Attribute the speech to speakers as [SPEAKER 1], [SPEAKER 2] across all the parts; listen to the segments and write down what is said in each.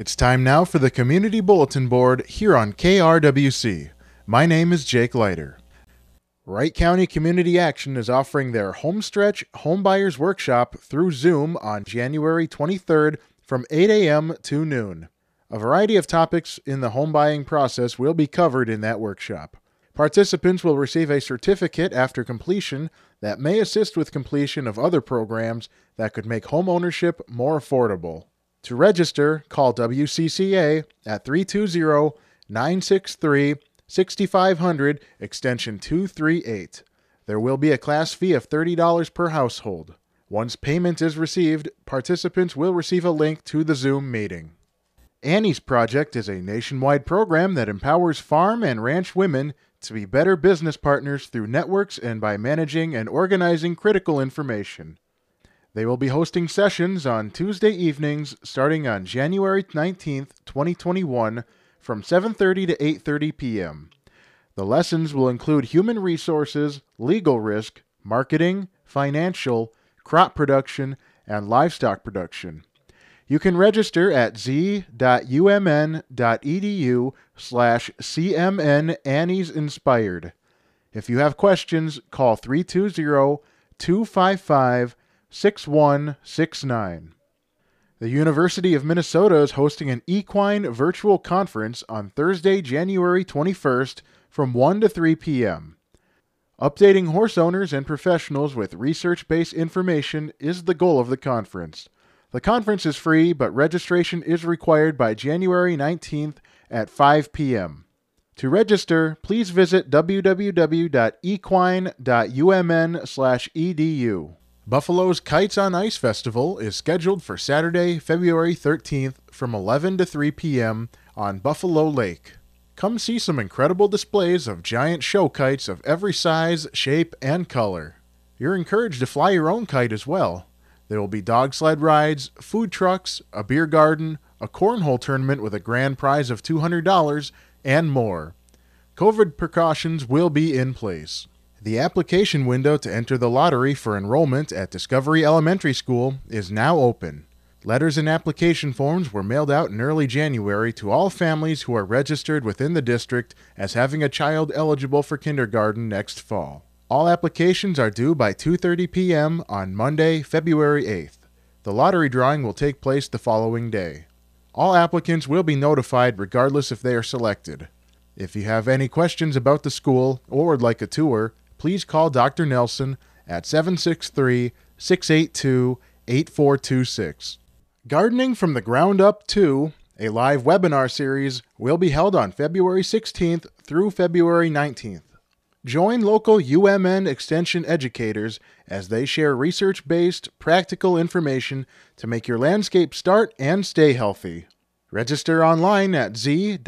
[SPEAKER 1] It's time now for the Community Bulletin Board here on KRWC. My name is Jake Leiter. Wright County Community Action is offering their Homestretch Homebuyers Workshop through Zoom on January 23rd from 8 a.m. to noon. A variety of topics in the home buying process will be covered in that workshop. Participants will receive a certificate after completion that may assist with completion of other programs that could make home ownership more affordable. To register, call WCCA at 320 963 6500 extension 238. There will be a class fee of $30 per household. Once payment is received, participants will receive a link to the Zoom meeting. Annie's Project is a nationwide program that empowers farm and ranch women to be better business partners through networks and by managing and organizing critical information. They will be hosting sessions on Tuesday evenings starting on January 19th, 2021 from 7:30 to 8:30 p.m. The lessons will include human resources, legal risk, marketing, financial, crop production, and livestock production. You can register at z.umn.edu slash Inspired. If you have questions, call 320 255 6169. The University of Minnesota is hosting an equine virtual conference on Thursday, January 21st from 1 to 3 p.m. Updating horse owners and professionals with research based information is the goal of the conference. The conference is free, but registration is required by January 19th at 5 p.m. To register, please visit www.equine.umn/edu. Buffalo's Kites on Ice Festival is scheduled for Saturday, February 13th from 11 to 3 p.m. on Buffalo Lake. Come see some incredible displays of giant show kites of every size, shape, and color. You're encouraged to fly your own kite as well. There will be dog sled rides, food trucks, a beer garden, a cornhole tournament with a grand prize of $200, and more. COVID precautions will be in place. The application window to enter the lottery for enrollment at Discovery Elementary School is now open. Letters and application forms were mailed out in early January to all families who are registered within the district as having a child eligible for kindergarten next fall. All applications are due by 2:30 p.m. on Monday, February 8th. The lottery drawing will take place the following day. All applicants will be notified regardless if they are selected. If you have any questions about the school or would like a tour, please call Dr. Nelson at 763 682 8426. Gardening from the Ground Up 2, a live webinar series, will be held on February 16th through February 19th. Join local UMN Extension educators as they share research based, practical information to make your landscape start and stay healthy. Register online at z.umn.edu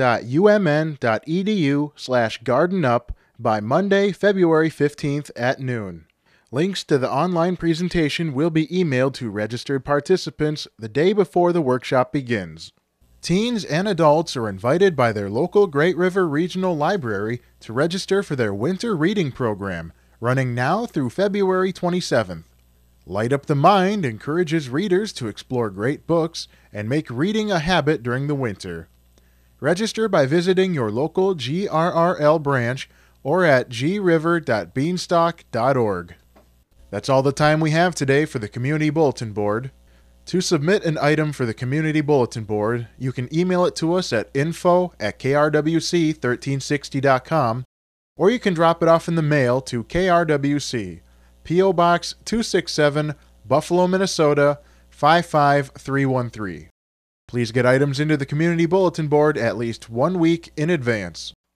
[SPEAKER 1] slash gardenup by Monday, February 15th at noon. Links to the online presentation will be emailed to registered participants the day before the workshop begins. Teens and adults are invited by their local Great River Regional Library to register for their winter reading program, running now through February 27th. Light Up the Mind encourages readers to explore great books and make reading a habit during the winter. Register by visiting your local GRRL branch or at griver.beanstack.org. That's all the time we have today for the Community Bulletin Board. To submit an item for the Community Bulletin Board, you can email it to us at info at krwc1360.com or you can drop it off in the mail to KRWC, P.O. Box 267, Buffalo, Minnesota 55313. Please get items into the Community Bulletin Board at least one week in advance.